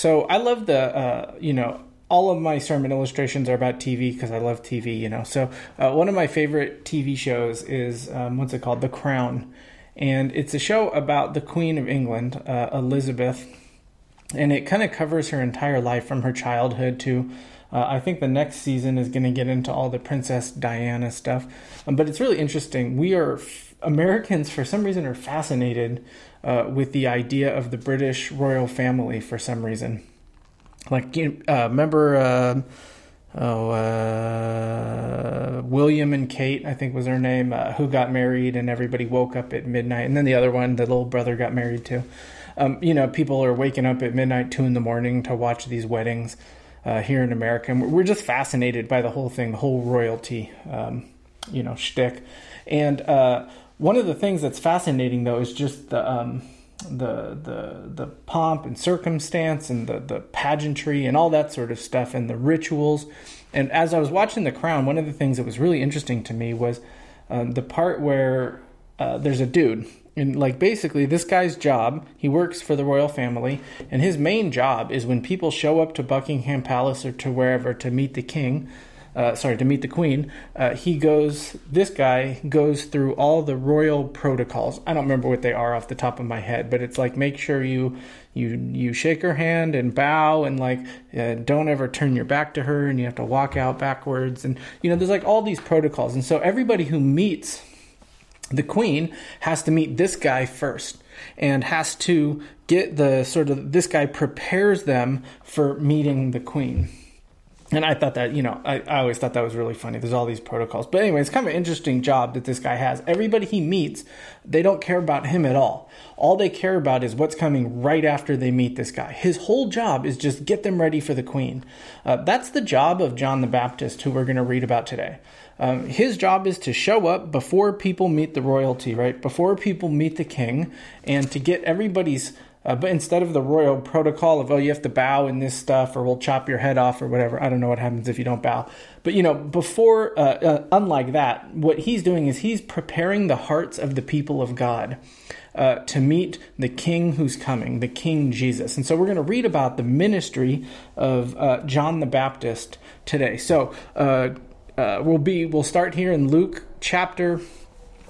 So I love the, uh, you know, all of my sermon illustrations are about TV because I love TV, you know. So uh, one of my favorite TV shows is um, what's it called, The Crown, and it's a show about the Queen of England, uh, Elizabeth, and it kind of covers her entire life from her childhood to. Uh, I think the next season is going to get into all the Princess Diana stuff, um, but it's really interesting. We are Americans, for some reason, are fascinated uh, with the idea of the British royal family for some reason. Like uh, remember uh, oh uh, William and Kate I think was her name uh, who got married and everybody woke up at midnight. And then the other one the little brother got married too. Um, you know people are waking up at midnight two in the morning to watch these weddings uh, here in America. And we're just fascinated by the whole thing the whole royalty um, you know shtick. And uh, one of the things that's fascinating though is just the um, the the the pomp and circumstance and the the pageantry and all that sort of stuff and the rituals. And as I was watching The Crown, one of the things that was really interesting to me was um, the part where uh, there's a dude and like basically this guy's job he works for the royal family and his main job is when people show up to buckingham palace or to wherever to meet the king uh, sorry, to meet the queen, uh, he goes, this guy goes through all the royal protocols. I don't remember what they are off the top of my head, but it's like make sure you you you shake her hand and bow and like uh, don't ever turn your back to her and you have to walk out backwards. And you know there's like all these protocols. And so everybody who meets the queen has to meet this guy first and has to get the sort of this guy prepares them for meeting the queen and I thought that, you know, I, I always thought that was really funny. There's all these protocols. But anyway, it's kind of an interesting job that this guy has. Everybody he meets, they don't care about him at all. All they care about is what's coming right after they meet this guy. His whole job is just get them ready for the queen. Uh, that's the job of John the Baptist, who we're going to read about today. Um, his job is to show up before people meet the royalty, right? Before people meet the king, and to get everybody's uh, but instead of the royal protocol of, oh, you have to bow in this stuff or we'll chop your head off or whatever, I don't know what happens if you don't bow. But, you know, before, uh, uh, unlike that, what he's doing is he's preparing the hearts of the people of God uh, to meet the king who's coming, the King Jesus. And so we're going to read about the ministry of uh, John the Baptist today. So uh, we'll be, we'll start here in Luke chapter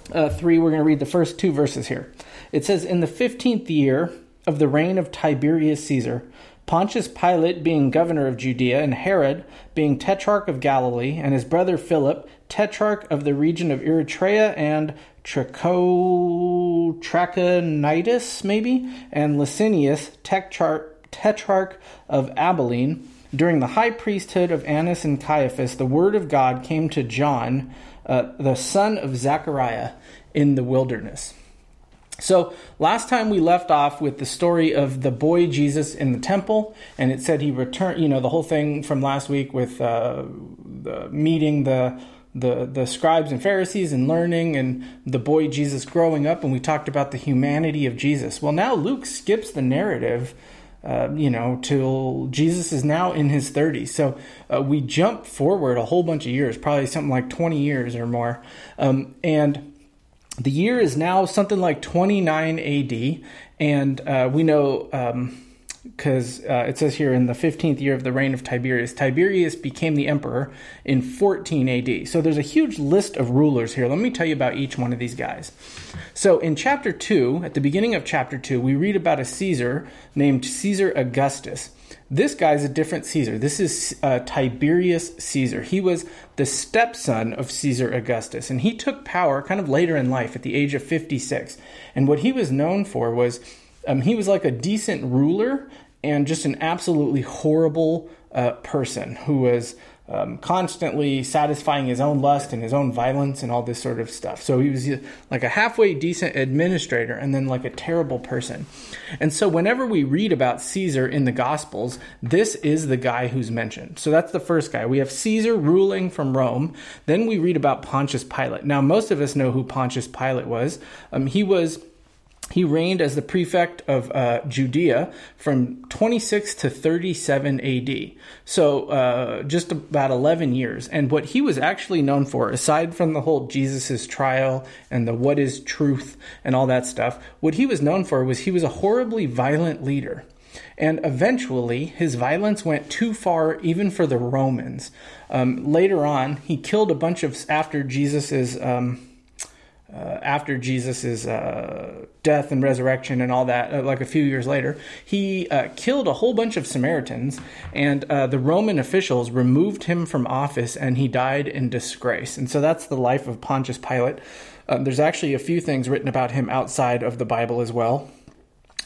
3. We're going to read the first two verses here. It says, In the 15th year, of the reign of Tiberius Caesar, Pontius Pilate being governor of Judea, and Herod being tetrarch of Galilee, and his brother Philip, tetrarch of the region of Ituraea and Tracho, Trachonitis, maybe, and Lysanias, tetrarch, tetrarch of Abilene. During the high priesthood of Annas and Caiaphas, the word of God came to John, uh, the son of Zechariah, in the wilderness. So, last time we left off with the story of the boy Jesus in the temple, and it said he returned, you know, the whole thing from last week with uh, the meeting the, the, the scribes and Pharisees and learning, and the boy Jesus growing up, and we talked about the humanity of Jesus. Well, now Luke skips the narrative. Uh, you know, till Jesus is now in his 30s. So uh, we jump forward a whole bunch of years, probably something like 20 years or more. Um, and the year is now something like 29 AD, and uh, we know because um, uh, it says here in the 15th year of the reign of Tiberius, Tiberius became the emperor in 14 AD. So there's a huge list of rulers here. Let me tell you about each one of these guys. So in chapter 2, at the beginning of chapter 2, we read about a Caesar named Caesar Augustus. This guy's a different Caesar. This is uh, Tiberius Caesar. He was the stepson of Caesar Augustus, and he took power kind of later in life at the age of 56. And what he was known for was um, he was like a decent ruler and just an absolutely horrible uh, person who was um, constantly satisfying his own lust and his own violence and all this sort of stuff. So he was uh, like a halfway decent administrator and then like a terrible person. And so whenever we read about Caesar in the Gospels, this is the guy who's mentioned. So that's the first guy. We have Caesar ruling from Rome. Then we read about Pontius Pilate. Now, most of us know who Pontius Pilate was. Um, he was he reigned as the prefect of uh, Judea from 26 to 37 AD. So uh, just about 11 years. And what he was actually known for, aside from the whole Jesus' trial and the what is truth and all that stuff, what he was known for was he was a horribly violent leader. And eventually, his violence went too far even for the Romans. Um, later on, he killed a bunch of, after Jesus's. Um, uh, after Jesus' uh, death and resurrection and all that, uh, like a few years later, he uh, killed a whole bunch of Samaritans, and uh, the Roman officials removed him from office, and he died in disgrace. And so that's the life of Pontius Pilate. Um, there's actually a few things written about him outside of the Bible as well.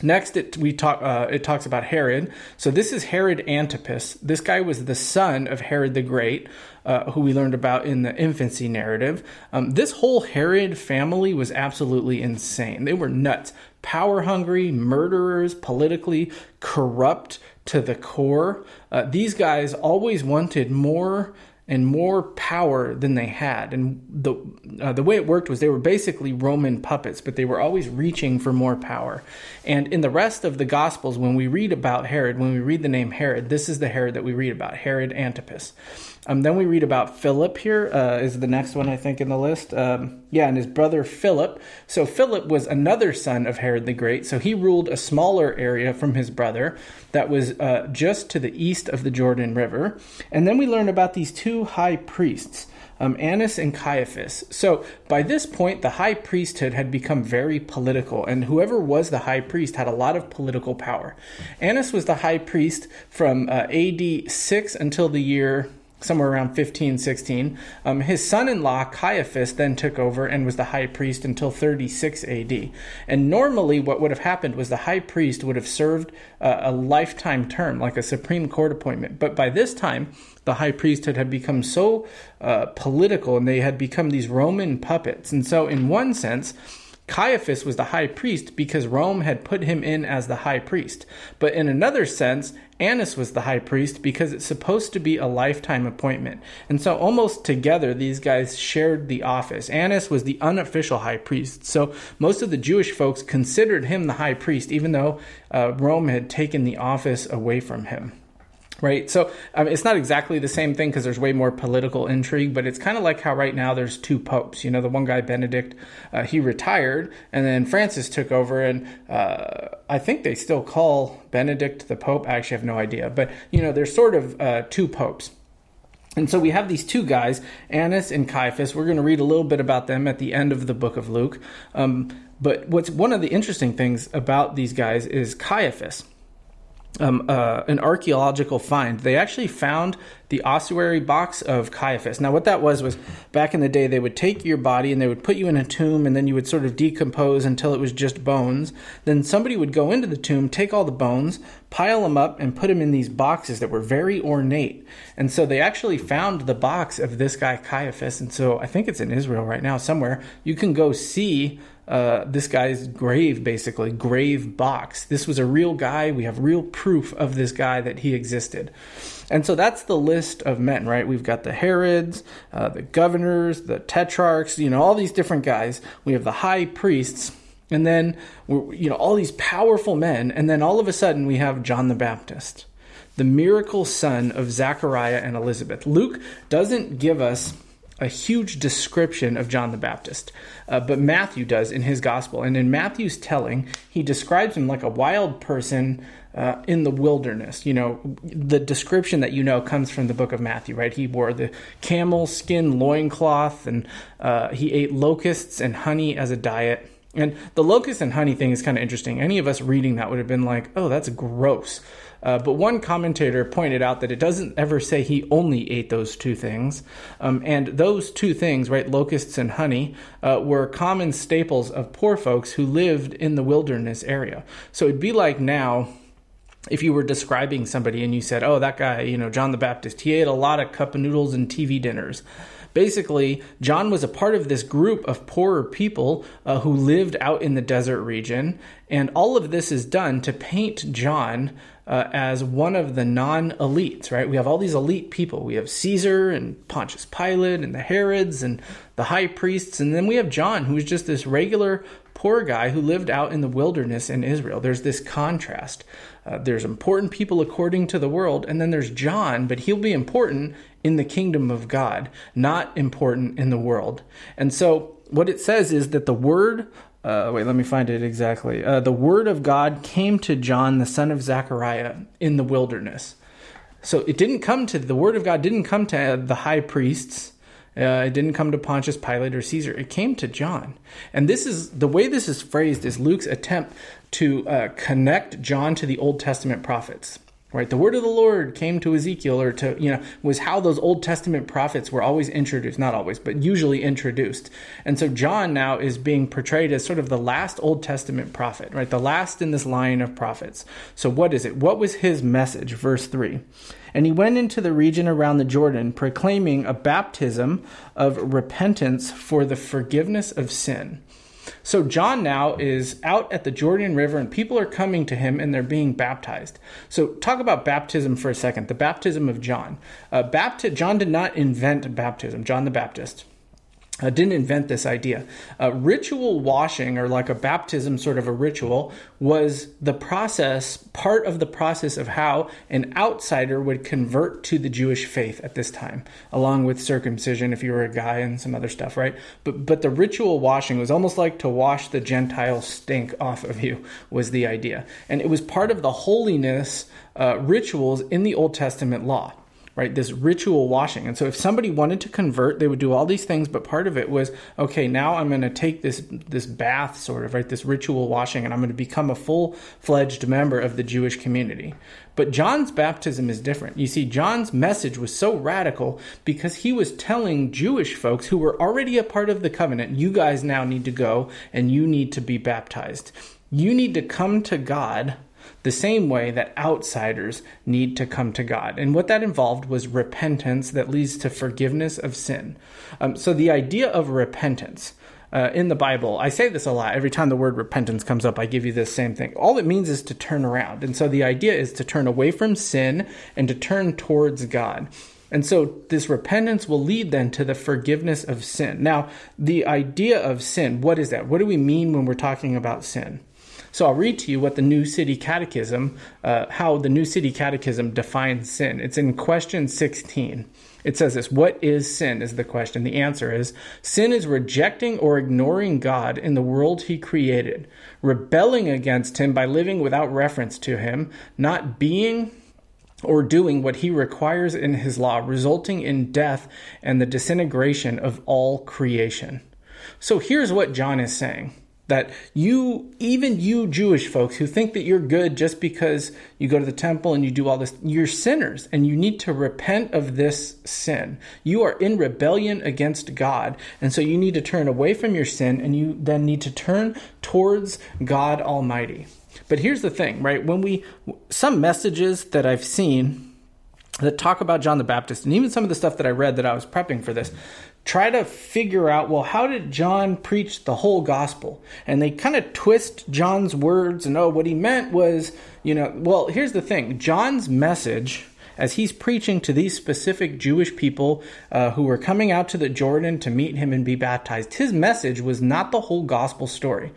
Next, it we talk. Uh, it talks about Herod. So this is Herod Antipas. This guy was the son of Herod the Great, uh, who we learned about in the infancy narrative. Um, this whole Herod family was absolutely insane. They were nuts, power hungry, murderers, politically corrupt to the core. Uh, these guys always wanted more and more power than they had. And the uh, the way it worked was they were basically Roman puppets, but they were always reaching for more power. And in the rest of the Gospels, when we read about Herod, when we read the name Herod, this is the Herod that we read about, Herod Antipas. Um, then we read about Philip here uh, is the next one I think in the list. Um, yeah, and his brother Philip. So Philip was another son of Herod the Great. So he ruled a smaller area from his brother that was uh, just to the east of the Jordan River. And then we learn about these two high priests. Um, Annas and Caiaphas. So by this point, the high priesthood had become very political, and whoever was the high priest had a lot of political power. Annas was the high priest from uh, AD 6 until the year somewhere around 15, 16. Um, his son in law, Caiaphas, then took over and was the high priest until 36 AD. And normally, what would have happened was the high priest would have served uh, a lifetime term, like a Supreme Court appointment. But by this time, the high priesthood had become so uh, political and they had become these Roman puppets. And so, in one sense, Caiaphas was the high priest because Rome had put him in as the high priest. But in another sense, Annas was the high priest because it's supposed to be a lifetime appointment. And so almost together, these guys shared the office. Annas was the unofficial high priest. So most of the Jewish folks considered him the high priest, even though uh, Rome had taken the office away from him right? So um, it's not exactly the same thing because there's way more political intrigue, but it's kind of like how right now there's two popes. You know, the one guy Benedict, uh, he retired, and then Francis took over, and uh, I think they still call Benedict the pope. I actually have no idea, but you know, there's sort of uh, two popes. And so we have these two guys, Annas and Caiaphas. We're going to read a little bit about them at the end of the book of Luke. Um, but what's one of the interesting things about these guys is Caiaphas um, uh, an archaeological find. They actually found the ossuary box of Caiaphas. Now, what that was was back in the day, they would take your body and they would put you in a tomb, and then you would sort of decompose until it was just bones. Then somebody would go into the tomb, take all the bones, pile them up, and put them in these boxes that were very ornate. And so they actually found the box of this guy Caiaphas, and so I think it's in Israel right now somewhere. You can go see uh, this guy's grave, basically, grave box. This was a real guy. We have real proof of this guy that he existed. And so that's the list of men, right? We've got the Herods, uh, the governors, the tetrarchs, you know, all these different guys. We have the high priests, and then, you know, all these powerful men. And then all of a sudden, we have John the Baptist, the miracle son of Zachariah and Elizabeth. Luke doesn't give us a huge description of John the Baptist, uh, but Matthew does in his gospel. And in Matthew's telling, he describes him like a wild person uh, in the wilderness. You know, the description that you know comes from the book of Matthew, right? He wore the camel skin loincloth and uh, he ate locusts and honey as a diet. And the locust and honey thing is kind of interesting. Any of us reading that would have been like, oh, that's gross. Uh, but one commentator pointed out that it doesn't ever say he only ate those two things. Um, and those two things, right, locusts and honey, uh, were common staples of poor folks who lived in the wilderness area. So it'd be like now if you were describing somebody and you said, oh, that guy, you know, John the Baptist, he ate a lot of cup of noodles and TV dinners. Basically, John was a part of this group of poorer people uh, who lived out in the desert region, and all of this is done to paint John uh, as one of the non elites, right? We have all these elite people. We have Caesar and Pontius Pilate and the Herods and the high priests, and then we have John, who's just this regular poor guy who lived out in the wilderness in Israel. There's this contrast. Uh, there's important people according to the world, and then there's John, but he'll be important in the kingdom of God, not important in the world. And so, what it says is that the word uh, wait, let me find it exactly. Uh, the word of God came to John, the son of Zechariah, in the wilderness. So it didn't come to the word of God didn't come to the high priests. Uh, it didn't come to Pontius Pilate or Caesar. It came to John. And this is the way this is phrased is Luke's attempt to uh, connect John to the Old Testament prophets right? The word of the lord came to ezekiel or to you know was how those old testament prophets were always introduced not always but usually introduced. And so john now is being portrayed as sort of the last old testament prophet right? The last in this line of prophets. So what is it? What was his message? Verse 3 and he went into the region around the jordan proclaiming a baptism of repentance for the forgiveness of sin so John now is out at the Jordan River and people are coming to him and they're being baptized. So talk about baptism for a second. The baptism of John. Uh, bapti- John did not invent baptism. John the Baptist uh, didn't invent this idea. Uh, ritual washing, or like a baptism sort of a ritual, was the process, part of the process of how an outsider would convert to the Jewish faith at this time, along with circumcision if you were a guy and some other stuff, right? But but the ritual washing was almost like to wash the Gentile stink off of you was the idea, and it was part of the holiness uh, rituals in the Old Testament law right? This ritual washing. And so if somebody wanted to convert, they would do all these things, but part of it was, okay, now I'm going to take this this bath sort of, right? This ritual washing and I'm going to become a full-fledged member of the Jewish community. But John's baptism is different. You see, John's message was so radical because he was telling Jewish folks who were already a part of the covenant, you guys now need to go and you need to be baptized. You need to come to God the same way that outsiders need to come to God. And what that involved was repentance that leads to forgiveness of sin. Um, so the idea of repentance. Uh, in the Bible, I say this a lot. Every time the word repentance comes up, I give you this same thing. All it means is to turn around. And so the idea is to turn away from sin and to turn towards God. And so this repentance will lead then to the forgiveness of sin. Now, the idea of sin, what is that? What do we mean when we're talking about sin? So I'll read to you what the New City Catechism, uh, how the New City Catechism defines sin. It's in question 16. It says this What is sin? is the question. The answer is Sin is rejecting or ignoring God in the world he created, rebelling against him by living without reference to him, not being or doing what he requires in his law, resulting in death and the disintegration of all creation. So here's what John is saying that you even you jewish folks who think that you're good just because you go to the temple and you do all this you're sinners and you need to repent of this sin. You are in rebellion against god. And so you need to turn away from your sin and you then need to turn towards god almighty. But here's the thing right? When we some messages that i've seen that talk about John the Baptist, and even some of the stuff that I read that I was prepping for this, try to figure out well how did john preach the whole gospel? And they kind of twist john's words and oh what he meant was you know well here's the thing. John's message as he's preaching to these specific jewish people uh, who were coming out to the jordan to meet him and be baptized his message was not the whole gospel story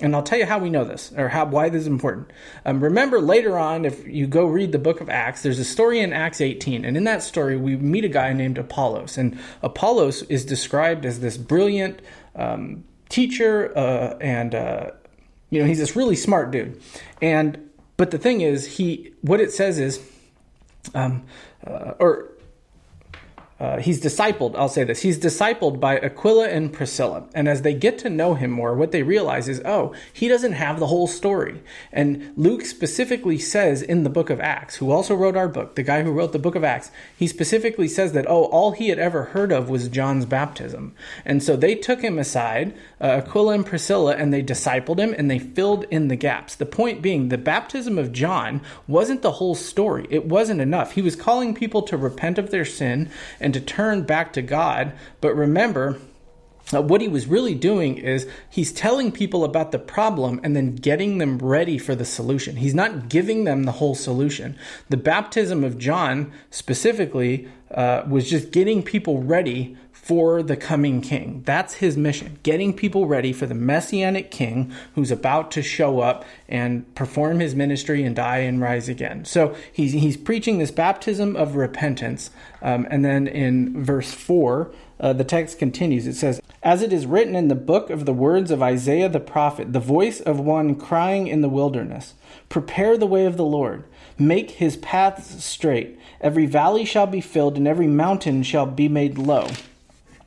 and I'll tell you how we know this, or how why this is important. Um, remember later on, if you go read the book of Acts, there's a story in Acts 18, and in that story we meet a guy named Apollos, and Apollos is described as this brilliant um, teacher, uh, and uh, you know he's this really smart dude. And but the thing is, he what it says is, um, uh, or uh, he's discipled, I'll say this, he's discipled by Aquila and Priscilla. And as they get to know him more, what they realize is, oh, he doesn't have the whole story. And Luke specifically says in the book of Acts, who also wrote our book, the guy who wrote the book of Acts, he specifically says that, oh, all he had ever heard of was John's baptism. And so they took him aside, uh, Aquila and Priscilla, and they discipled him and they filled in the gaps. The point being, the baptism of John wasn't the whole story, it wasn't enough. He was calling people to repent of their sin and and to turn back to God. But remember, uh, what he was really doing is he's telling people about the problem and then getting them ready for the solution. He's not giving them the whole solution. The baptism of John specifically uh, was just getting people ready for the coming king. That's his mission, getting people ready for the messianic king who's about to show up and perform his ministry and die and rise again. So he's, he's preaching this baptism of repentance. Um, and then in verse 4, uh, the text continues. It says, As it is written in the book of the words of Isaiah the prophet, the voice of one crying in the wilderness, Prepare the way of the Lord, make his paths straight. Every valley shall be filled, and every mountain shall be made low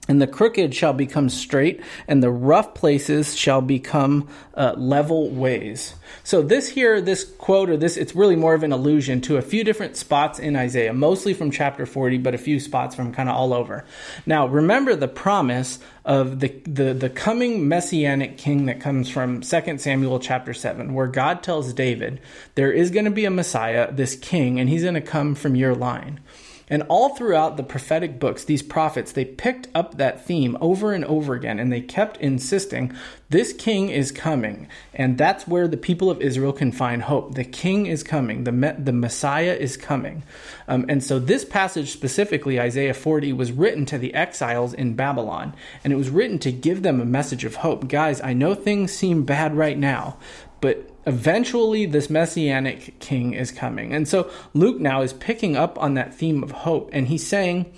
and the crooked shall become straight, and the rough places shall become uh, level ways. So this here, this quote, or this, it's really more of an allusion to a few different spots in Isaiah, mostly from chapter 40, but a few spots from kind of all over. Now, remember the promise of the, the, the coming messianic king that comes from 2 Samuel chapter 7, where God tells David, there is going to be a Messiah, this king, and he's going to come from your line. And all throughout the prophetic books, these prophets, they picked up that theme over and over again and they kept insisting, this king is coming. And that's where the people of Israel can find hope. The king is coming, the, the Messiah is coming. Um, and so this passage specifically, Isaiah 40, was written to the exiles in Babylon. And it was written to give them a message of hope. Guys, I know things seem bad right now, but eventually this messianic king is coming. And so Luke now is picking up on that theme of hope and he's saying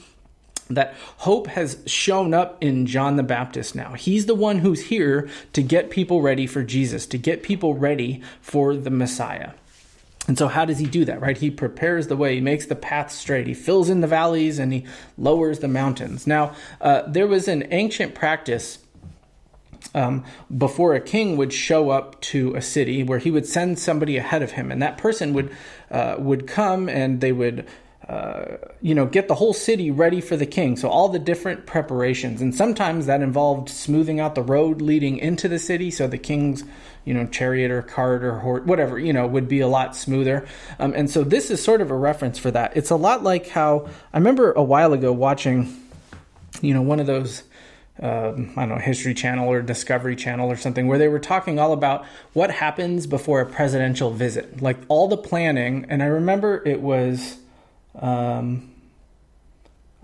that hope has shown up in John the Baptist now. He's the one who's here to get people ready for Jesus, to get people ready for the Messiah. And so, how does he do that, right? He prepares the way, he makes the path straight, he fills in the valleys, and he lowers the mountains. Now, uh, there was an ancient practice um, before a king would show up to a city where he would send somebody ahead of him, and that person would uh, would come and they would. Uh, you know, get the whole city ready for the king. So all the different preparations, and sometimes that involved smoothing out the road leading into the city, so the king's, you know, chariot or cart or horse, whatever, you know, would be a lot smoother. Um, and so this is sort of a reference for that. It's a lot like how I remember a while ago watching, you know, one of those um, I don't know, History Channel or Discovery Channel or something, where they were talking all about what happens before a presidential visit, like all the planning. And I remember it was, um,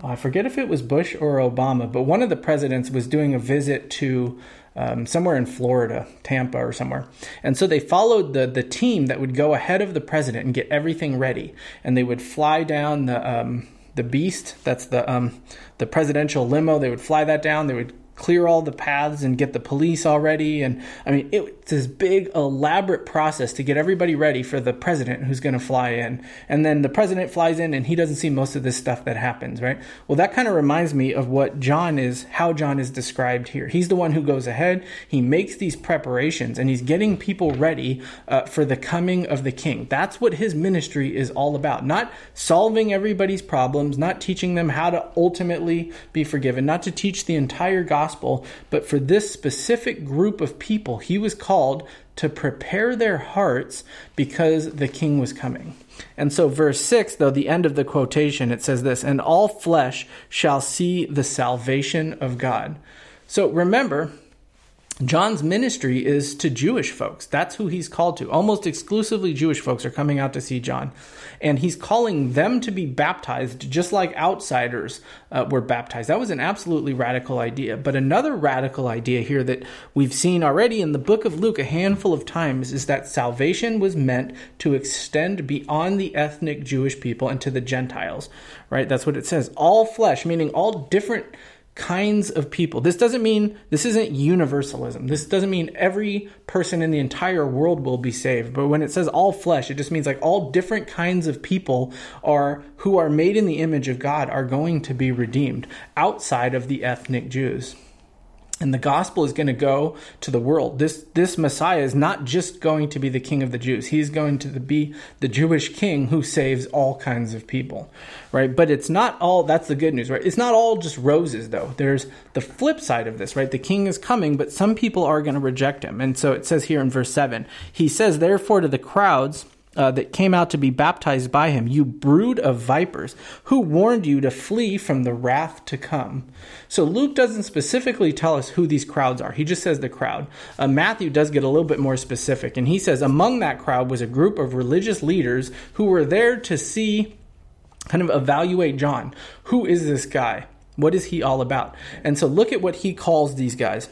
I forget if it was Bush or Obama, but one of the presidents was doing a visit to um, somewhere in Florida, Tampa or somewhere. And so they followed the the team that would go ahead of the president and get everything ready, and they would fly down the um, the Beast. That's the um, the presidential limo. They would fly that down. They would clear all the paths and get the police all ready. And I mean, it's this big, elaborate process to get everybody ready for the president who's going to fly in. And then the president flies in and he doesn't see most of this stuff that happens, right? Well, that kind of reminds me of what John is, how John is described here. He's the one who goes ahead, he makes these preparations, and he's getting people ready uh, for the coming of the king. That's what his ministry is all about. Not solving everybody's problems, not teaching them how to ultimately be forgiven, not to teach the entire gospel gospel, but for this specific group of people, he was called to prepare their hearts because the king was coming. And so, verse 6, though, the end of the quotation, it says this And all flesh shall see the salvation of God. So remember, John's ministry is to Jewish folks. That's who he's called to. Almost exclusively Jewish folks are coming out to see John. And he's calling them to be baptized just like outsiders uh, were baptized. That was an absolutely radical idea. But another radical idea here that we've seen already in the book of Luke a handful of times is that salvation was meant to extend beyond the ethnic Jewish people and to the Gentiles, right? That's what it says. All flesh, meaning all different kinds of people. This doesn't mean this isn't universalism. This doesn't mean every person in the entire world will be saved. But when it says all flesh, it just means like all different kinds of people are who are made in the image of God are going to be redeemed outside of the ethnic Jews and the gospel is going to go to the world. This this Messiah is not just going to be the king of the Jews. He's going to be the Jewish king who saves all kinds of people, right? But it's not all that's the good news, right? It's not all just roses though. There's the flip side of this, right? The king is coming, but some people are going to reject him. And so it says here in verse 7, he says therefore to the crowds uh, that came out to be baptized by him, you brood of vipers, who warned you to flee from the wrath to come. So Luke doesn't specifically tell us who these crowds are. He just says the crowd. Uh, Matthew does get a little bit more specific, and he says among that crowd was a group of religious leaders who were there to see, kind of evaluate John. Who is this guy? What is he all about? And so look at what he calls these guys.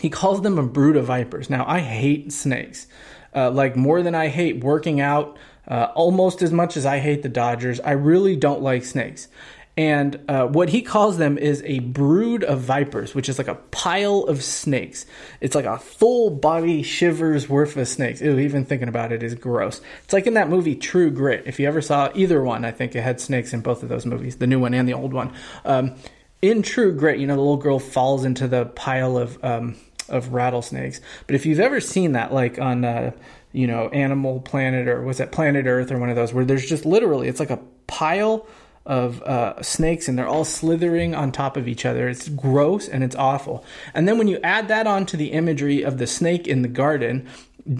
He calls them a brood of vipers. Now, I hate snakes uh, like more than I hate working out, uh, almost as much as I hate the Dodgers. I really don't like snakes. And uh, what he calls them is a brood of vipers, which is like a pile of snakes. It's like a full body shivers worth of snakes. Ew, even thinking about it is gross. It's like in that movie True Grit. If you ever saw either one, I think it had snakes in both of those movies, the new one and the old one. Um, in True Grit, you know, the little girl falls into the pile of um, of rattlesnakes. But if you've ever seen that, like on uh, you know Animal Planet or was it Planet Earth or one of those, where there's just literally it's like a pile of uh, snakes and they're all slithering on top of each other. It's gross and it's awful. And then when you add that onto the imagery of the snake in the garden,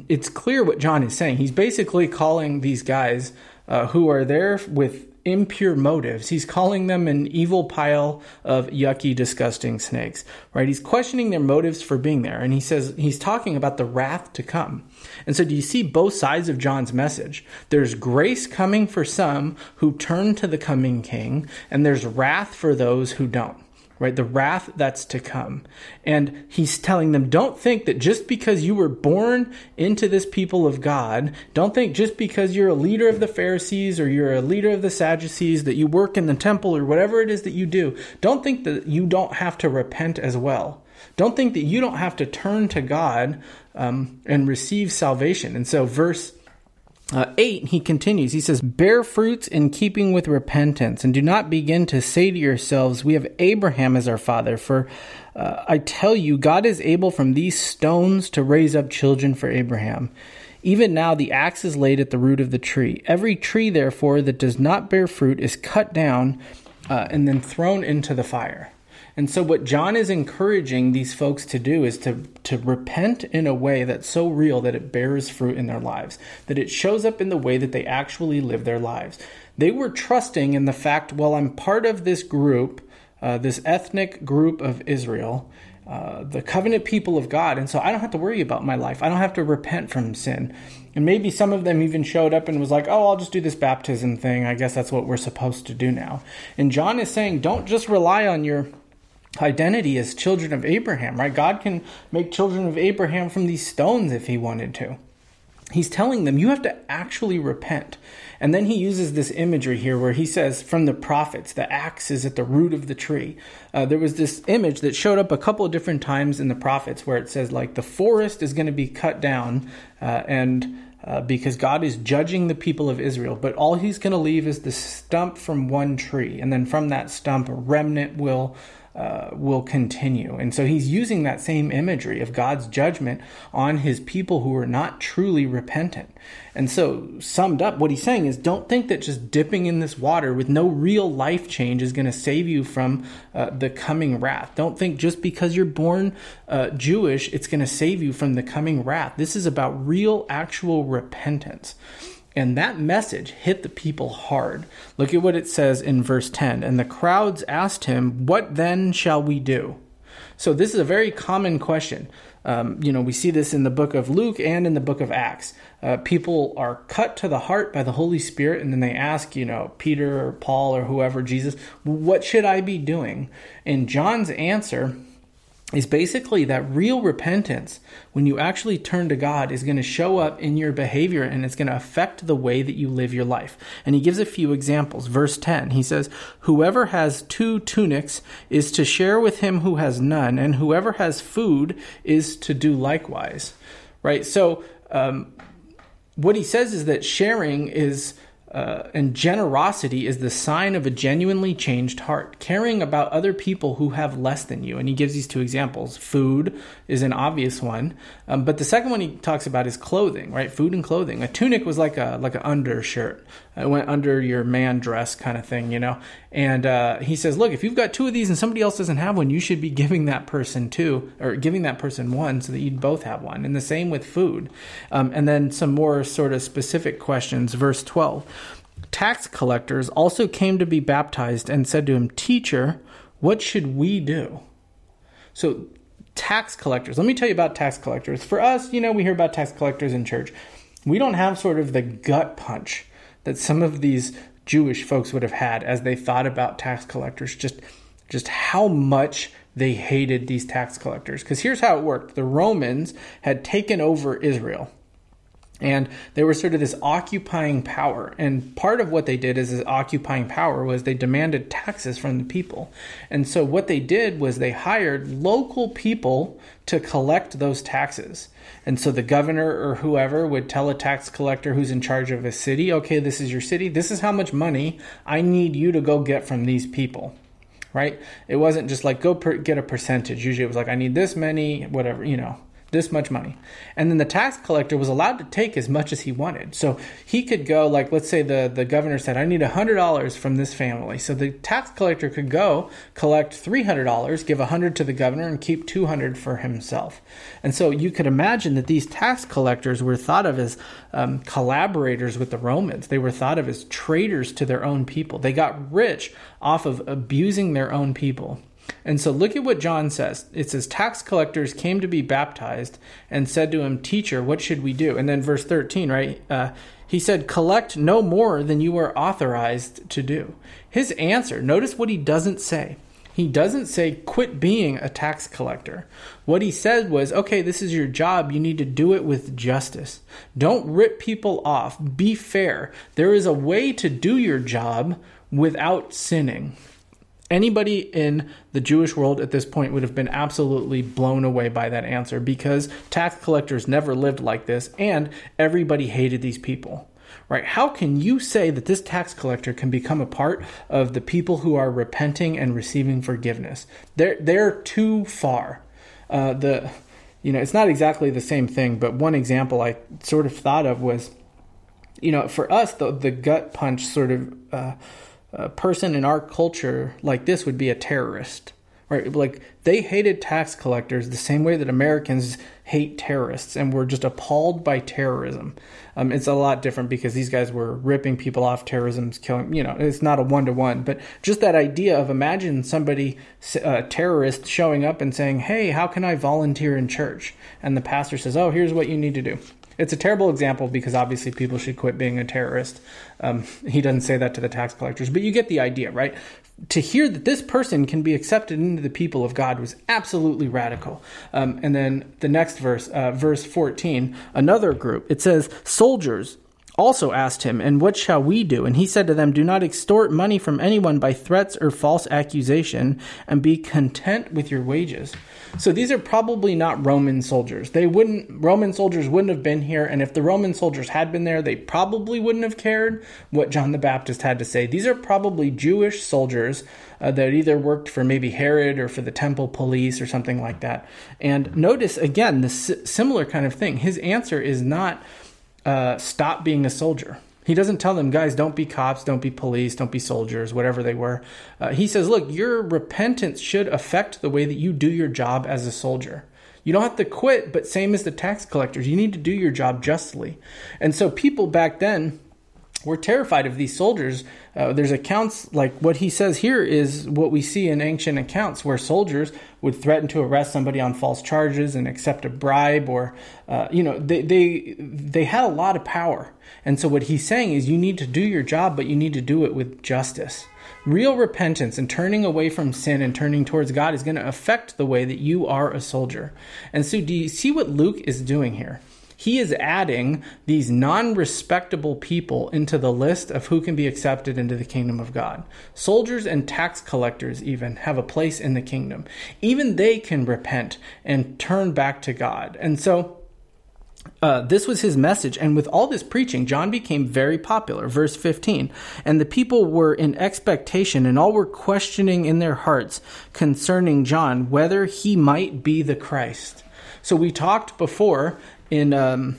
it's clear what John is saying. He's basically calling these guys uh, who are there with impure motives. He's calling them an evil pile of yucky, disgusting snakes, right? He's questioning their motives for being there. And he says, he's talking about the wrath to come. And so, do you see both sides of John's message? There's grace coming for some who turn to the coming king, and there's wrath for those who don't right? The wrath that's to come. And he's telling them, don't think that just because you were born into this people of God, don't think just because you're a leader of the Pharisees or you're a leader of the Sadducees, that you work in the temple or whatever it is that you do, don't think that you don't have to repent as well. Don't think that you don't have to turn to God um, and receive salvation. And so, verse uh, 8, he continues. He says, Bear fruits in keeping with repentance, and do not begin to say to yourselves, We have Abraham as our father. For uh, I tell you, God is able from these stones to raise up children for Abraham. Even now the axe is laid at the root of the tree. Every tree, therefore, that does not bear fruit is cut down uh, and then thrown into the fire. And so, what John is encouraging these folks to do is to, to repent in a way that's so real that it bears fruit in their lives, that it shows up in the way that they actually live their lives. They were trusting in the fact, well, I'm part of this group, uh, this ethnic group of Israel, uh, the covenant people of God, and so I don't have to worry about my life. I don't have to repent from sin. And maybe some of them even showed up and was like, oh, I'll just do this baptism thing. I guess that's what we're supposed to do now. And John is saying, don't just rely on your identity as children of Abraham, right? God can make children of Abraham from these stones if he wanted to. He's telling them you have to actually repent. And then he uses this imagery here where he says, from the prophets, the axe is at the root of the tree. Uh, there was this image that showed up a couple of different times in the prophets where it says, like, the forest is going to be cut down uh, and uh, because God is judging the people of Israel, but all he's going to leave is the stump from one tree. And then from that stump, a remnant will uh, will continue. And so he's using that same imagery of God's judgment on his people who are not truly repentant. And so, summed up, what he's saying is don't think that just dipping in this water with no real life change is going to save you from uh, the coming wrath. Don't think just because you're born uh, Jewish, it's going to save you from the coming wrath. This is about real, actual repentance. And that message hit the people hard. Look at what it says in verse 10. And the crowds asked him, What then shall we do? So, this is a very common question. Um, you know, we see this in the book of Luke and in the book of Acts. Uh, people are cut to the heart by the Holy Spirit, and then they ask, you know, Peter or Paul or whoever, Jesus, what should I be doing? And John's answer is basically that real repentance, when you actually turn to God, is going to show up in your behavior and it's going to affect the way that you live your life. And he gives a few examples. Verse 10, he says, Whoever has two tunics is to share with him who has none, and whoever has food is to do likewise. Right? So, um, what he says is that sharing is uh, and generosity is the sign of a genuinely changed heart, caring about other people who have less than you. And he gives these two examples. Food is an obvious one, um, but the second one he talks about is clothing, right? Food and clothing. A tunic was like a like an undershirt. It went under your man dress kind of thing, you know. And uh, he says, look, if you've got two of these and somebody else doesn't have one, you should be giving that person two or giving that person one so that you'd both have one. And the same with food. Um, and then some more sort of specific questions. Verse twelve tax collectors also came to be baptized and said to him, Teacher, what should we do? So, tax collectors, let me tell you about tax collectors. For us, you know, we hear about tax collectors in church. We don't have sort of the gut punch that some of these Jewish folks would have had as they thought about tax collectors, just, just how much they hated these tax collectors. Because here's how it worked. The Romans had taken over Israel and they were sort of this occupying power. And part of what they did as this occupying power was they demanded taxes from the people. And so what they did was they hired local people to collect those taxes and so the governor or whoever would tell a tax collector who's in charge of a city okay this is your city. This is how much money i need you to go get from these people. Right? It wasn't just like go per- get a percentage. Usually it was like i need this many whatever you know this much money. And then the tax collector was allowed to take as much as he wanted. So he could go, like, let's say the, the governor said, I need $100 from this family. So the tax collector could go collect $300, give 100 to the governor, and keep 200 for himself. And so you could imagine that these tax collectors were thought of as um, collaborators with the Romans. They were thought of as traitors to their own people. They got rich off of abusing their own people. And so look at what John says. It says, Tax collectors came to be baptized and said to him, Teacher, what should we do? And then verse 13, right? Uh, he said, Collect no more than you are authorized to do. His answer, notice what he doesn't say. He doesn't say, Quit being a tax collector. What he said was, Okay, this is your job. You need to do it with justice. Don't rip people off. Be fair. There is a way to do your job without sinning anybody in the Jewish world at this point would have been absolutely blown away by that answer because tax collectors never lived like this and everybody hated these people. Right? How can you say that this tax collector can become a part of the people who are repenting and receiving forgiveness? They're they're too far. Uh, the you know it's not exactly the same thing, but one example I sort of thought of was, you know, for us the the gut punch sort of. Uh, a person in our culture like this would be a terrorist right? Like they hated tax collectors the same way that americans hate terrorists and were just appalled by terrorism. Um, it's a lot different because these guys were ripping people off terrorism's killing you know it's not a one-to-one but just that idea of imagine somebody a terrorist showing up and saying hey how can i volunteer in church? And the pastor says oh here's what you need to do it's a terrible example because obviously people should quit being a terrorist. Um, he doesn't say that to the tax collectors, but you get the idea, right? To hear that this person can be accepted into the people of God was absolutely radical. Um, and then the next verse, uh, verse 14, another group, it says, Soldiers also asked him, And what shall we do? And he said to them, Do not extort money from anyone by threats or false accusation, and be content with your wages. So these are probably not Roman soldiers. They wouldn't Roman soldiers wouldn't have been here, and if the Roman soldiers had been there, they probably wouldn't have cared what John the Baptist had to say. These are probably Jewish soldiers uh, that either worked for maybe Herod or for the temple police or something like that. And notice again the similar kind of thing. His answer is not uh, stop being a soldier. He doesn't tell them, guys, don't be cops, don't be police, don't be soldiers, whatever they were. Uh, he says, look, your repentance should affect the way that you do your job as a soldier. You don't have to quit, but same as the tax collectors, you need to do your job justly. And so people back then were terrified of these soldiers. Uh, there's accounts like what he says here is what we see in ancient accounts where soldiers would threaten to arrest somebody on false charges and accept a bribe, or uh, you know they they they had a lot of power. And so what he's saying is you need to do your job, but you need to do it with justice. Real repentance and turning away from sin and turning towards God is going to affect the way that you are a soldier. And so, do you see what Luke is doing here? He is adding these non respectable people into the list of who can be accepted into the kingdom of God. Soldiers and tax collectors, even, have a place in the kingdom. Even they can repent and turn back to God. And so, uh, this was his message, and with all this preaching, John became very popular. Verse 15. And the people were in expectation, and all were questioning in their hearts concerning John whether he might be the Christ. So we talked before in um,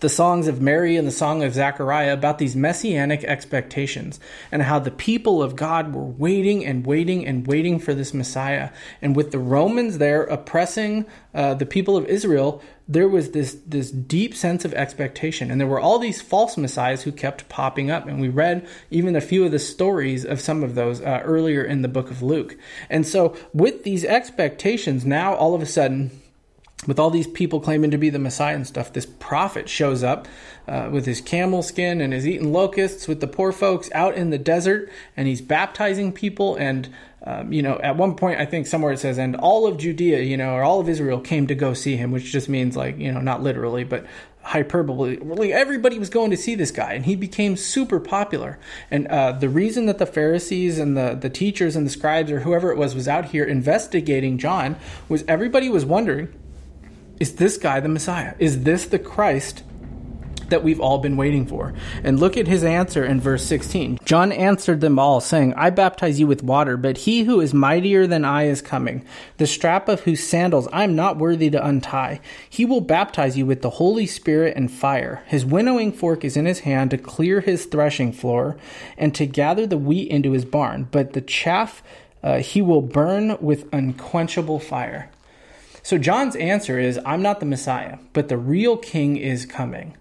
the songs of Mary and the song of Zechariah about these messianic expectations and how the people of God were waiting and waiting and waiting for this Messiah. And with the Romans there oppressing uh, the people of Israel, there was this this deep sense of expectation, and there were all these false messiahs who kept popping up. And we read even a few of the stories of some of those uh, earlier in the book of Luke. And so, with these expectations, now all of a sudden with all these people claiming to be the Messiah and stuff, this prophet shows up uh, with his camel skin and is eating locusts with the poor folks out in the desert, and he's baptizing people. And um, you know, at one point, I think somewhere it says, and all of Judea, you know, or all of Israel came to go see him, which just means like, you know, not literally, but hyperbole. Really, everybody was going to see this guy, and he became super popular. And uh, the reason that the Pharisees and the, the teachers and the scribes or whoever it was was out here investigating John was everybody was wondering, is this guy the Messiah? Is this the Christ that we've all been waiting for. And look at his answer in verse 16. John answered them all, saying, I baptize you with water, but he who is mightier than I is coming, the strap of whose sandals I am not worthy to untie. He will baptize you with the Holy Spirit and fire. His winnowing fork is in his hand to clear his threshing floor and to gather the wheat into his barn, but the chaff uh, he will burn with unquenchable fire. So John's answer is, I'm not the Messiah, but the real king is coming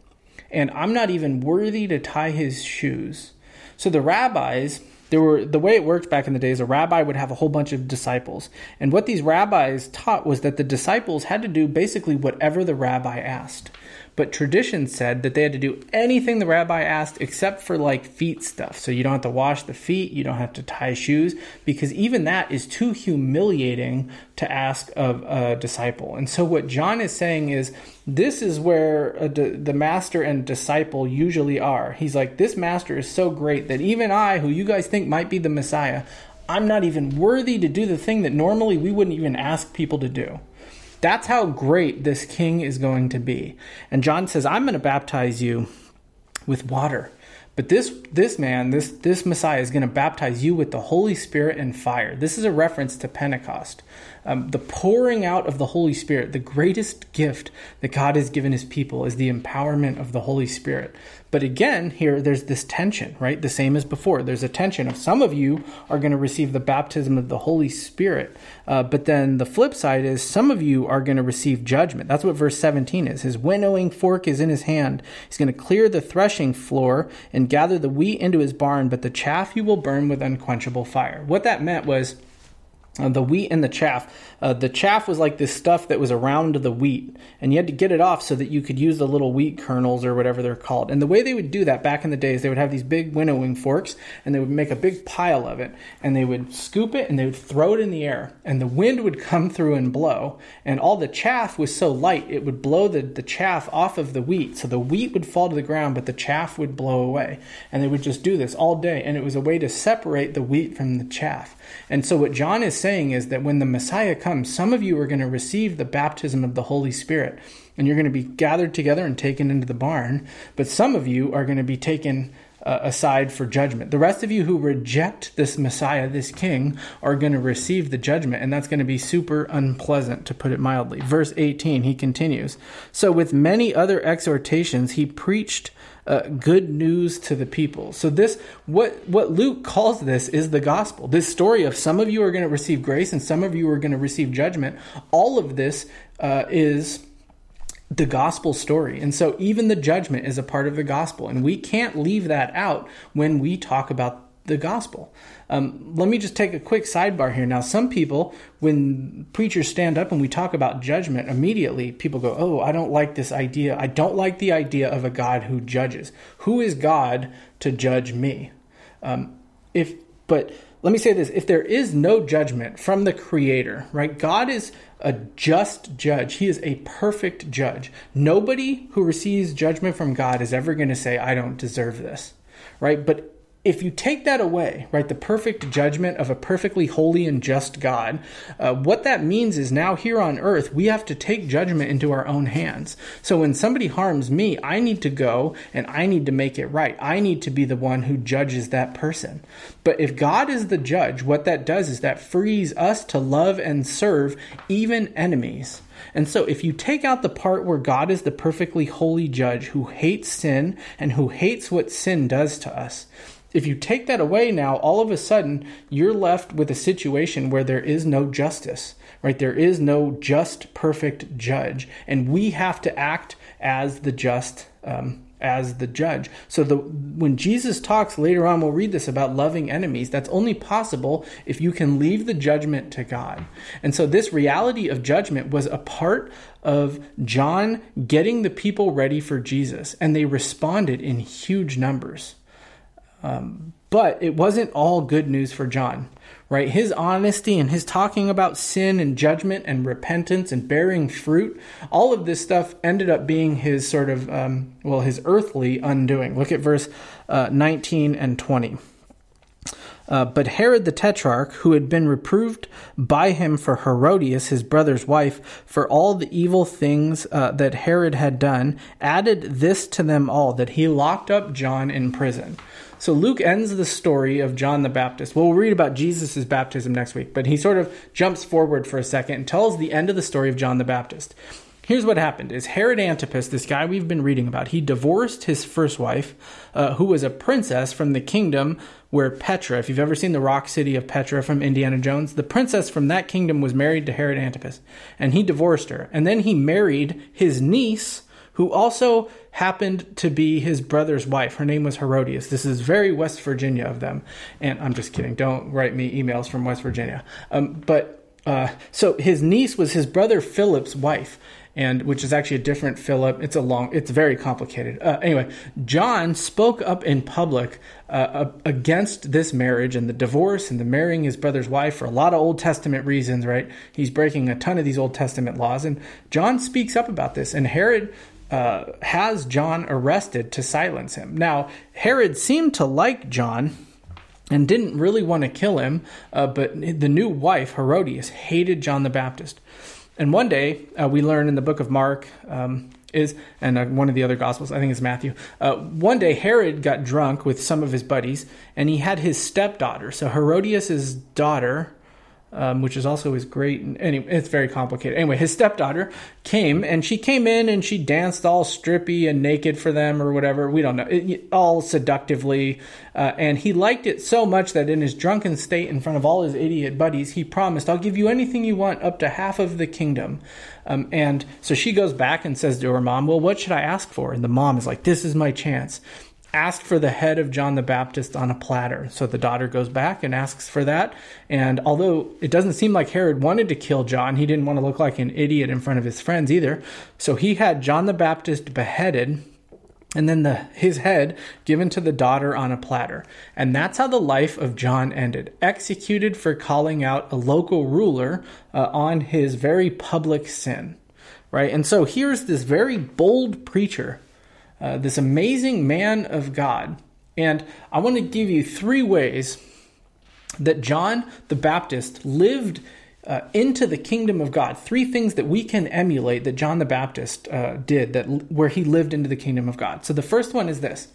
and I'm not even worthy to tie his shoes. So the rabbis, there were the way it worked back in the days, a rabbi would have a whole bunch of disciples. And what these rabbis taught was that the disciples had to do basically whatever the rabbi asked but tradition said that they had to do anything the rabbi asked except for like feet stuff. So you don't have to wash the feet, you don't have to tie shoes, because even that is too humiliating to ask of a disciple. And so what John is saying is this is where the master and disciple usually are. He's like, this master is so great that even I, who you guys think might be the Messiah, I'm not even worthy to do the thing that normally we wouldn't even ask people to do. That's how great this king is going to be. And John says, I'm going to baptize you with water. But this this man, this this Messiah is going to baptize you with the Holy Spirit and fire. This is a reference to Pentecost. Um, the pouring out of the Holy Spirit, the greatest gift that God has given his people is the empowerment of the Holy Spirit. But again, here there's this tension, right? The same as before. There's a tension of some of you are going to receive the baptism of the Holy Spirit, uh, but then the flip side is some of you are going to receive judgment. That's what verse 17 is. His winnowing fork is in his hand. He's going to clear the threshing floor and gather the wheat into his barn, but the chaff he will burn with unquenchable fire. What that meant was uh, the wheat and the chaff. Uh, the chaff was like this stuff that was around the wheat, and you had to get it off so that you could use the little wheat kernels or whatever they're called. And the way they would do that back in the days, they would have these big winnowing forks, and they would make a big pile of it, and they would scoop it and they would throw it in the air, and the wind would come through and blow, and all the chaff was so light it would blow the, the chaff off of the wheat, so the wheat would fall to the ground, but the chaff would blow away, and they would just do this all day, and it was a way to separate the wheat from the chaff. And so what John is saying is that when the Messiah comes, some of you are going to receive the baptism of the Holy Spirit and you're going to be gathered together and taken into the barn, but some of you are going to be taken uh, aside for judgment. The rest of you who reject this Messiah, this King, are going to receive the judgment, and that's going to be super unpleasant, to put it mildly. Verse 18, he continues So, with many other exhortations, he preached uh, good news to the people. So this what what Luke calls this is the gospel. This story of some of you are going to receive grace and some of you are going to receive judgment. All of this uh, is the gospel story. And so even the judgment is a part of the gospel. And we can't leave that out when we talk about the gospel. Um, let me just take a quick sidebar here. Now, some people, when preachers stand up and we talk about judgment, immediately people go, Oh, I don't like this idea. I don't like the idea of a God who judges. Who is God to judge me? Um, if, but let me say this if there is no judgment from the Creator, right? God is a just judge. He is a perfect judge. Nobody who receives judgment from God is ever going to say, I don't deserve this, right? But if you take that away, right, the perfect judgment of a perfectly holy and just God, uh, what that means is now here on earth, we have to take judgment into our own hands. So when somebody harms me, I need to go and I need to make it right. I need to be the one who judges that person. But if God is the judge, what that does is that frees us to love and serve even enemies. And so, if you take out the part where God is the perfectly holy judge who hates sin and who hates what sin does to us, if you take that away now, all of a sudden you're left with a situation where there is no justice, right? There is no just, perfect judge, and we have to act as the just. Um, as the judge. So the when Jesus talks later on we'll read this about loving enemies that's only possible if you can leave the judgment to God. And so this reality of judgment was a part of John getting the people ready for Jesus and they responded in huge numbers. Um, But it wasn't all good news for John, right? His honesty and his talking about sin and judgment and repentance and bearing fruit, all of this stuff ended up being his sort of, um, well, his earthly undoing. Look at verse uh, 19 and 20. Uh, but Herod the Tetrarch, who had been reproved by him for Herodias, his brother's wife, for all the evil things uh, that Herod had done, added this to them all that he locked up John in prison. So Luke ends the story of John the Baptist. Well, we'll read about Jesus' baptism next week, but he sort of jumps forward for a second and tells the end of the story of John the Baptist. Here's what happened: is Herod Antipas, this guy we've been reading about, he divorced his first wife, uh, who was a princess from the kingdom where Petra, if you've ever seen the rock city of Petra from Indiana Jones, the princess from that kingdom was married to Herod Antipas, and he divorced her, and then he married his niece, who also happened to be his brother's wife. Her name was Herodias. This is very West Virginia of them, and I'm just kidding. Don't write me emails from West Virginia. Um, but uh, so his niece was his brother Philip's wife and which is actually a different Philip. It's a long, it's very complicated. Uh, anyway, John spoke up in public uh, against this marriage and the divorce and the marrying his brother's wife for a lot of Old Testament reasons. Right? He's breaking a ton of these Old Testament laws, and John speaks up about this. And Herod uh, has John arrested to silence him. Now, Herod seemed to like John and didn't really want to kill him, uh, but the new wife, Herodias, hated John the Baptist. And one day, uh, we learn in the book of Mark, um, is and uh, one of the other gospels, I think it's Matthew. Uh, one day, Herod got drunk with some of his buddies, and he had his stepdaughter. So Herodias' daughter um, which is also his great. And anyway, it's very complicated. Anyway, his stepdaughter came and she came in and she danced all strippy and naked for them or whatever. We don't know, it, all seductively. Uh, and he liked it so much that in his drunken state, in front of all his idiot buddies, he promised, "I'll give you anything you want, up to half of the kingdom." Um, and so she goes back and says to her mom, "Well, what should I ask for?" And the mom is like, "This is my chance." Asked for the head of John the Baptist on a platter. So the daughter goes back and asks for that. And although it doesn't seem like Herod wanted to kill John, he didn't want to look like an idiot in front of his friends either. So he had John the Baptist beheaded and then the, his head given to the daughter on a platter. And that's how the life of John ended, executed for calling out a local ruler uh, on his very public sin. Right? And so here's this very bold preacher uh, this amazing man of God. And I want to give you three ways that John the Baptist lived uh, into the kingdom of God. Three things that we can emulate that John the Baptist uh, did, that where he lived into the kingdom of God. So the first one is this: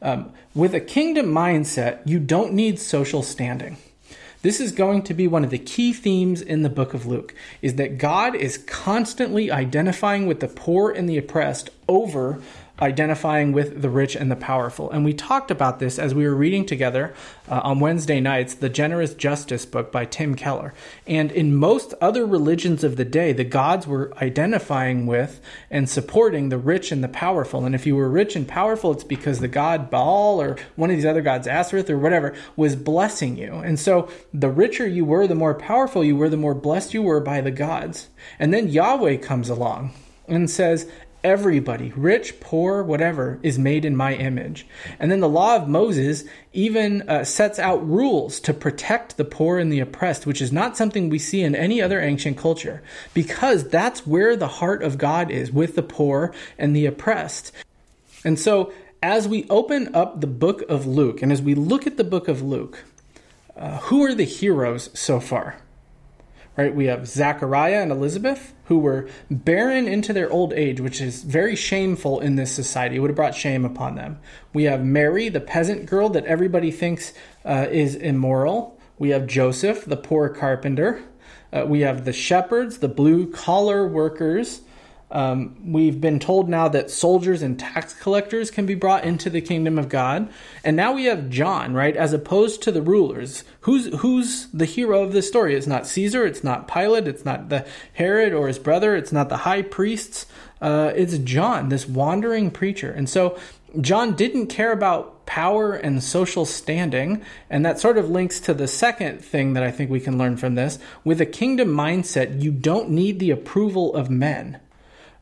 um, with a kingdom mindset, you don't need social standing. This is going to be one of the key themes in the book of Luke is that God is constantly identifying with the poor and the oppressed over identifying with the rich and the powerful. And we talked about this as we were reading together uh, on Wednesday nights, the Generous Justice book by Tim Keller. And in most other religions of the day, the gods were identifying with and supporting the rich and the powerful. And if you were rich and powerful, it's because the god Baal or one of these other gods, Ashereth or whatever, was blessing you. And so the richer you were, the more powerful you were, the more blessed you were by the gods. And then Yahweh comes along and says, everybody, rich, poor, whatever, is made in my image. And then the law of Moses even uh, sets out rules to protect the poor and the oppressed, which is not something we see in any other ancient culture, because that's where the heart of God is with the poor and the oppressed. And so, as we open up the book of Luke, and as we look at the book of Luke, uh, who are the heroes so far? Right? We have Zachariah and Elizabeth, who were barren into their old age, which is very shameful in this society. It would have brought shame upon them. We have Mary, the peasant girl that everybody thinks uh, is immoral. We have Joseph, the poor carpenter. Uh, we have the shepherds, the blue collar workers. Um, we've been told now that soldiers and tax collectors can be brought into the kingdom of God, and now we have John, right, as opposed to the rulers. Who's who's the hero of this story? It's not Caesar, it's not Pilate, it's not the Herod or his brother, it's not the high priests. Uh, it's John, this wandering preacher, and so John didn't care about power and social standing, and that sort of links to the second thing that I think we can learn from this. With a kingdom mindset, you don't need the approval of men.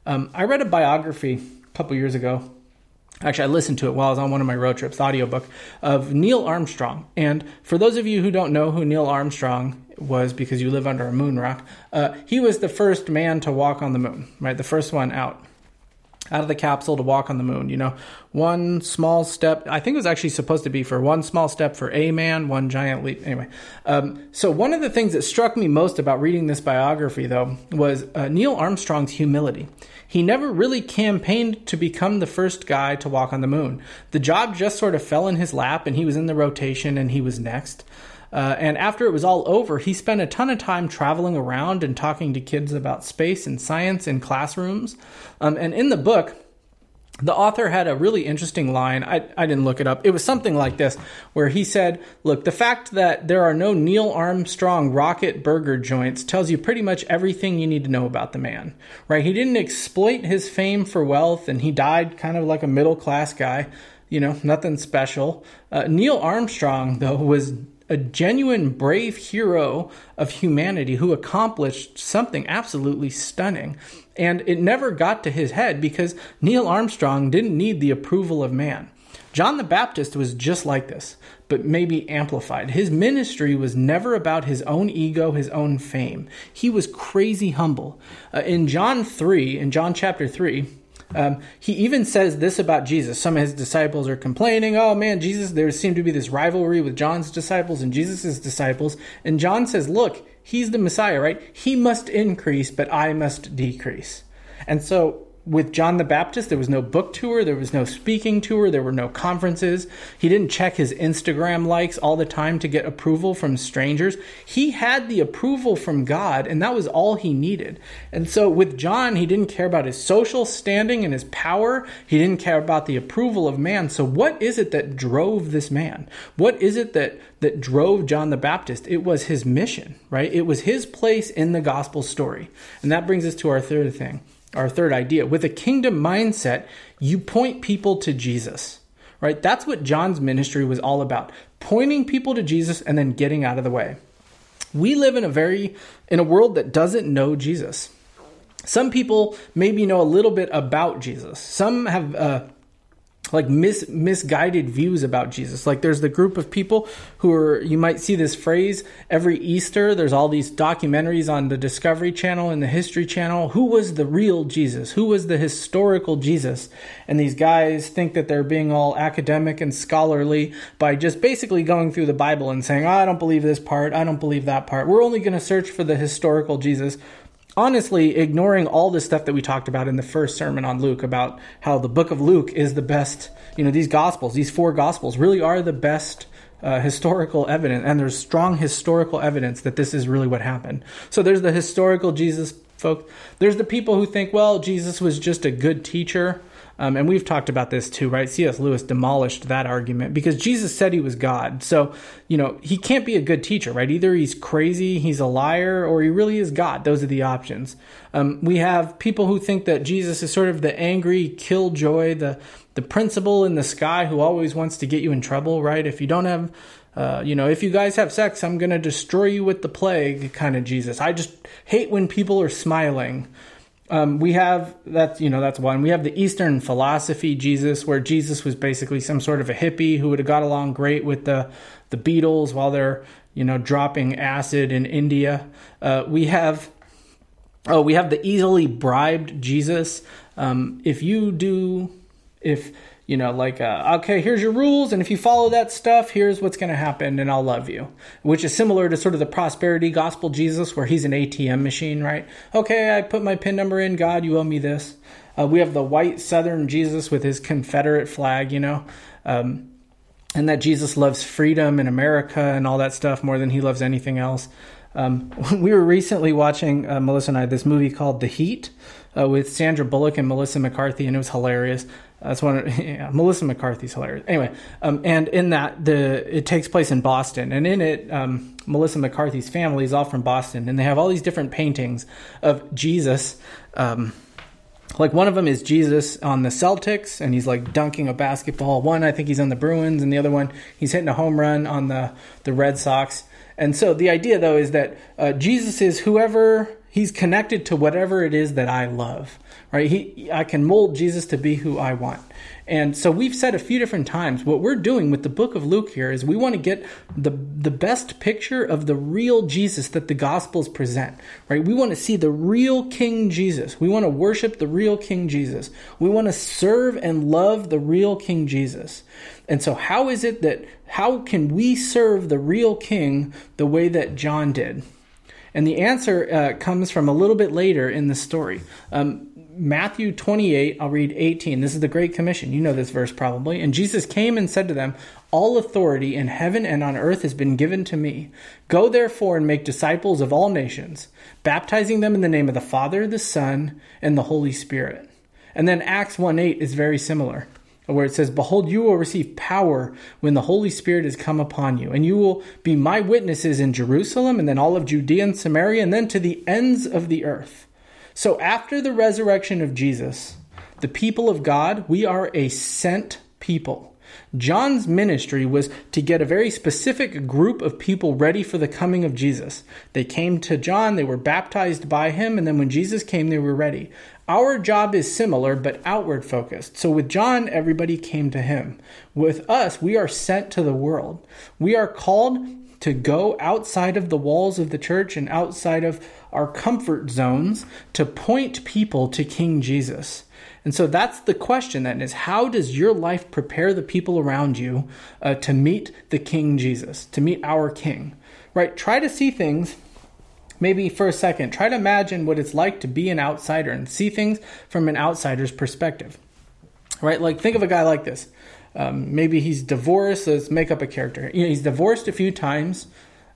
Um, I read a biography a couple years ago Actually, I listened to it while I was on one of my road trips, audiobook of Neil Armstrong. And for those of you who don't know who Neil Armstrong was because you live under a moon rock, uh, he was the first man to walk on the moon, right? The first one out out of the capsule to walk on the moon. You know, one small step. I think it was actually supposed to be for one small step for a man, one giant leap. Anyway, um, so one of the things that struck me most about reading this biography, though, was uh, Neil Armstrong's humility. He never really campaigned to become the first guy to walk on the moon. The job just sort of fell in his lap, and he was in the rotation, and he was next. Uh, and after it was all over, he spent a ton of time traveling around and talking to kids about space and science in classrooms. Um, and in the book, the author had a really interesting line. I, I didn't look it up. It was something like this, where he said, Look, the fact that there are no Neil Armstrong rocket burger joints tells you pretty much everything you need to know about the man, right? He didn't exploit his fame for wealth, and he died kind of like a middle class guy, you know, nothing special. Uh, Neil Armstrong, though, was a genuine brave hero of humanity who accomplished something absolutely stunning. And it never got to his head because Neil Armstrong didn't need the approval of man. John the Baptist was just like this, but maybe amplified. His ministry was never about his own ego, his own fame. He was crazy humble. Uh, in John 3, in John chapter 3, um, he even says this about Jesus. Some of his disciples are complaining, oh man, Jesus, there seemed to be this rivalry with John's disciples and Jesus' disciples. And John says, look, he's the Messiah, right? He must increase, but I must decrease. And so with John the Baptist, there was no book tour, there was no speaking tour, there were no conferences. He didn't check his Instagram likes all the time to get approval from strangers. He had the approval from God, and that was all he needed. And so with John, he didn't care about his social standing and his power, he didn't care about the approval of man. So, what is it that drove this man? What is it that, that drove John the Baptist? It was his mission, right? It was his place in the gospel story. And that brings us to our third thing our third idea. With a kingdom mindset, you point people to Jesus, right? That's what John's ministry was all about pointing people to Jesus and then getting out of the way. We live in a very, in a world that doesn't know Jesus. Some people maybe know a little bit about Jesus. Some have uh, like mis- misguided views about Jesus. Like there's the group of people who are you might see this phrase every Easter. There's all these documentaries on the Discovery Channel and the History Channel. Who was the real Jesus? Who was the historical Jesus? And these guys think that they're being all academic and scholarly by just basically going through the Bible and saying, oh, "I don't believe this part. I don't believe that part." We're only going to search for the historical Jesus honestly ignoring all the stuff that we talked about in the first sermon on Luke about how the book of Luke is the best, you know, these gospels, these four gospels really are the best uh, historical evidence, and there's strong historical evidence that this is really what happened. So there's the historical Jesus folk. There's the people who think, well, Jesus was just a good teacher. Um, and we've talked about this too, right? C.S. Lewis demolished that argument because Jesus said he was God. So, you know, he can't be a good teacher, right? Either he's crazy, he's a liar, or he really is God. Those are the options. Um, we have people who think that Jesus is sort of the angry killjoy, the, the principal in the sky who always wants to get you in trouble, right? If you don't have uh, you know, if you guys have sex, I'm going to destroy you with the plague kind of Jesus. I just hate when people are smiling. Um, we have that's you know that's one. We have the Eastern philosophy Jesus, where Jesus was basically some sort of a hippie who would have got along great with the the Beatles while they're you know dropping acid in India. Uh, we have oh we have the easily bribed Jesus. Um, if you do if you know, like, uh, okay, here's your rules, and if you follow that stuff, here's what's going to happen, and I'll love you. Which is similar to sort of the prosperity gospel Jesus, where he's an ATM machine, right? Okay, I put my PIN number in, God, you owe me this. Uh, we have the white Southern Jesus with his Confederate flag, you know, um, and that Jesus loves freedom in America and all that stuff more than he loves anything else. Um, we were recently watching, uh, Melissa and I, this movie called The Heat uh, with Sandra Bullock and Melissa McCarthy, and it was hilarious. That's one. Yeah, Melissa McCarthy's hilarious. Anyway, um, and in that the it takes place in Boston, and in it, um, Melissa McCarthy's family is all from Boston, and they have all these different paintings of Jesus. Um, like one of them is Jesus on the Celtics, and he's like dunking a basketball. One, I think he's on the Bruins, and the other one, he's hitting a home run on the the Red Sox. And so the idea, though, is that uh, Jesus is whoever he's connected to whatever it is that I love, right? He, I can mold Jesus to be who I want. And so we've said a few different times what we're doing with the book of Luke here is we want to get the the best picture of the real Jesus that the gospels present, right? We want to see the real King Jesus. We want to worship the real King Jesus. We want to serve and love the real King Jesus. And so how is it that how can we serve the real king the way that John did? And the answer uh, comes from a little bit later in the story. Um, Matthew 28, I'll read 18. This is the Great Commission. You know this verse probably. And Jesus came and said to them, All authority in heaven and on earth has been given to me. Go therefore and make disciples of all nations, baptizing them in the name of the Father, the Son, and the Holy Spirit. And then Acts 1 8 is very similar where it says, Behold, you will receive power when the Holy Spirit has come upon you, and you will be my witnesses in Jerusalem, and then all of Judea and Samaria, and then to the ends of the earth. So after the resurrection of Jesus, the people of God, we are a sent people. John's ministry was to get a very specific group of people ready for the coming of Jesus. They came to John, they were baptized by him, and then when Jesus came, they were ready. Our job is similar, but outward focused. So with John, everybody came to him. With us, we are sent to the world. We are called to go outside of the walls of the church and outside of our comfort zones to point people to King Jesus. And so that's the question then is how does your life prepare the people around you uh, to meet the King Jesus, to meet our King? Right? Try to see things maybe for a second. Try to imagine what it's like to be an outsider and see things from an outsider's perspective. Right? Like think of a guy like this. Um, maybe he's divorced. Let's make up a character. You know, he's divorced a few times.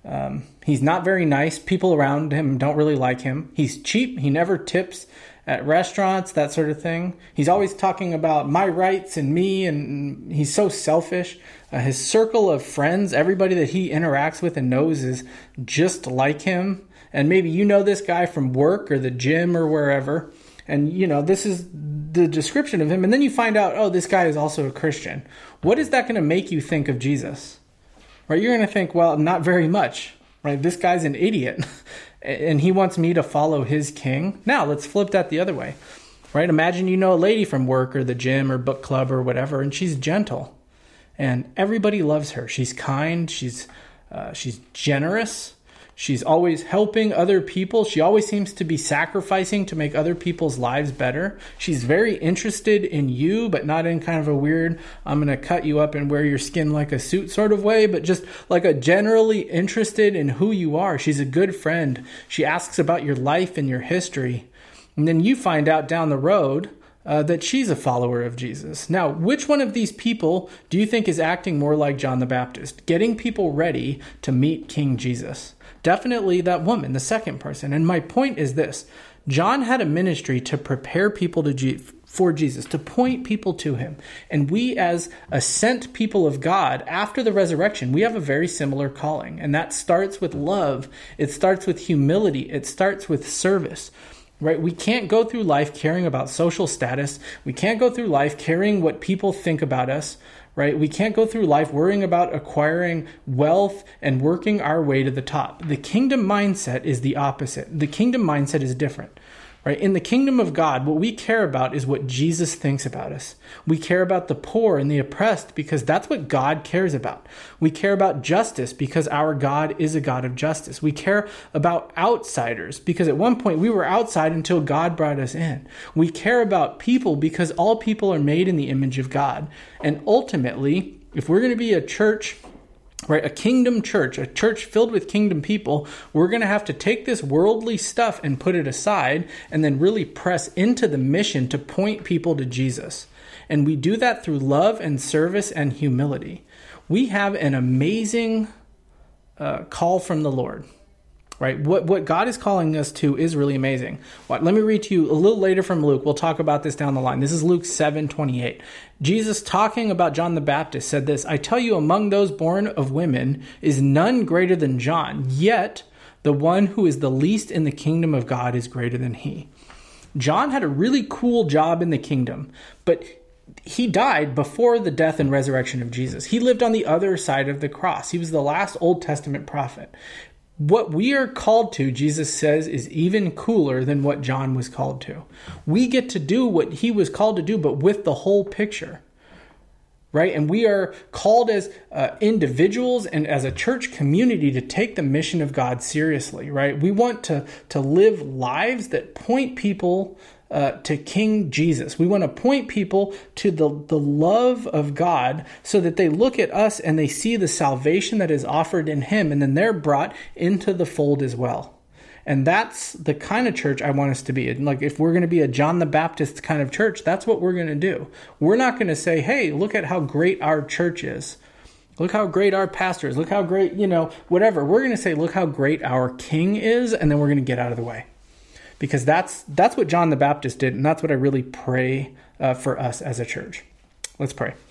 Um, he's not very nice. People around him don't really like him. He's cheap. He never tips at restaurants, that sort of thing. He's always talking about my rights and me, and he's so selfish. Uh, his circle of friends, everybody that he interacts with and knows, is just like him. And maybe you know this guy from work or the gym or wherever. And, you know, this is the description of him. And then you find out, oh, this guy is also a Christian. What is that going to make you think of Jesus? Right? You're going to think, well, not very much. Right? This guy's an idiot. and he wants me to follow his king. Now, let's flip that the other way. Right? Imagine you know a lady from work or the gym or book club or whatever, and she's gentle. And everybody loves her. She's kind, she's uh, she's generous, She's always helping other people. She always seems to be sacrificing to make other people's lives better. She's very interested in you, but not in kind of a weird, I'm going to cut you up and wear your skin like a suit sort of way, but just like a generally interested in who you are. She's a good friend. She asks about your life and your history. And then you find out down the road uh, that she's a follower of Jesus. Now, which one of these people do you think is acting more like John the Baptist, getting people ready to meet King Jesus? Definitely that woman, the second person. And my point is this John had a ministry to prepare people to for Jesus, to point people to him. And we, as a sent people of God after the resurrection, we have a very similar calling. And that starts with love, it starts with humility, it starts with service right? We can't go through life caring about social status. We can't go through life caring what people think about us right? We can't go through life worrying about acquiring wealth and working our way to the top. The kingdom mindset is the opposite. The kingdom mindset is different. Right? In the kingdom of God, what we care about is what Jesus thinks about us. We care about the poor and the oppressed because that's what God cares about. We care about justice because our God is a God of justice. We care about outsiders because at one point we were outside until God brought us in. We care about people because all people are made in the image of God. And ultimately, if we're going to be a church right? A kingdom church a church filled with kingdom people we're going to have to take this worldly stuff and put it aside and then really press into the mission to point people to jesus. And we do that through love and service and humility. We have an amazing uh, call from the lord right? What what God is calling us to is really amazing. What, let me read to you a little later from Luke. We'll talk about this down the line. This is Luke 7 28. Jesus, talking about John the Baptist, said this I tell you, among those born of women is none greater than John, yet the one who is the least in the kingdom of God is greater than he. John had a really cool job in the kingdom, but he died before the death and resurrection of Jesus. He lived on the other side of the cross. He was the last Old Testament prophet. What we are called to, Jesus says, is even cooler than what John was called to. We get to do what he was called to do, but with the whole picture right? And we are called as uh, individuals and as a church community to take the mission of God seriously, right? We want to to live lives that point people uh, to King Jesus. We want to point people to the, the love of God so that they look at us and they see the salvation that is offered in Him, and then they're brought into the fold as well. And that's the kind of church I want us to be. Like, if we're going to be a John the Baptist kind of church, that's what we're going to do. We're not going to say, hey, look at how great our church is. Look how great our pastor is. Look how great, you know, whatever. We're going to say, look how great our king is, and then we're going to get out of the way. Because that's that's what John the Baptist did, and that's what I really pray uh, for us as a church. Let's pray.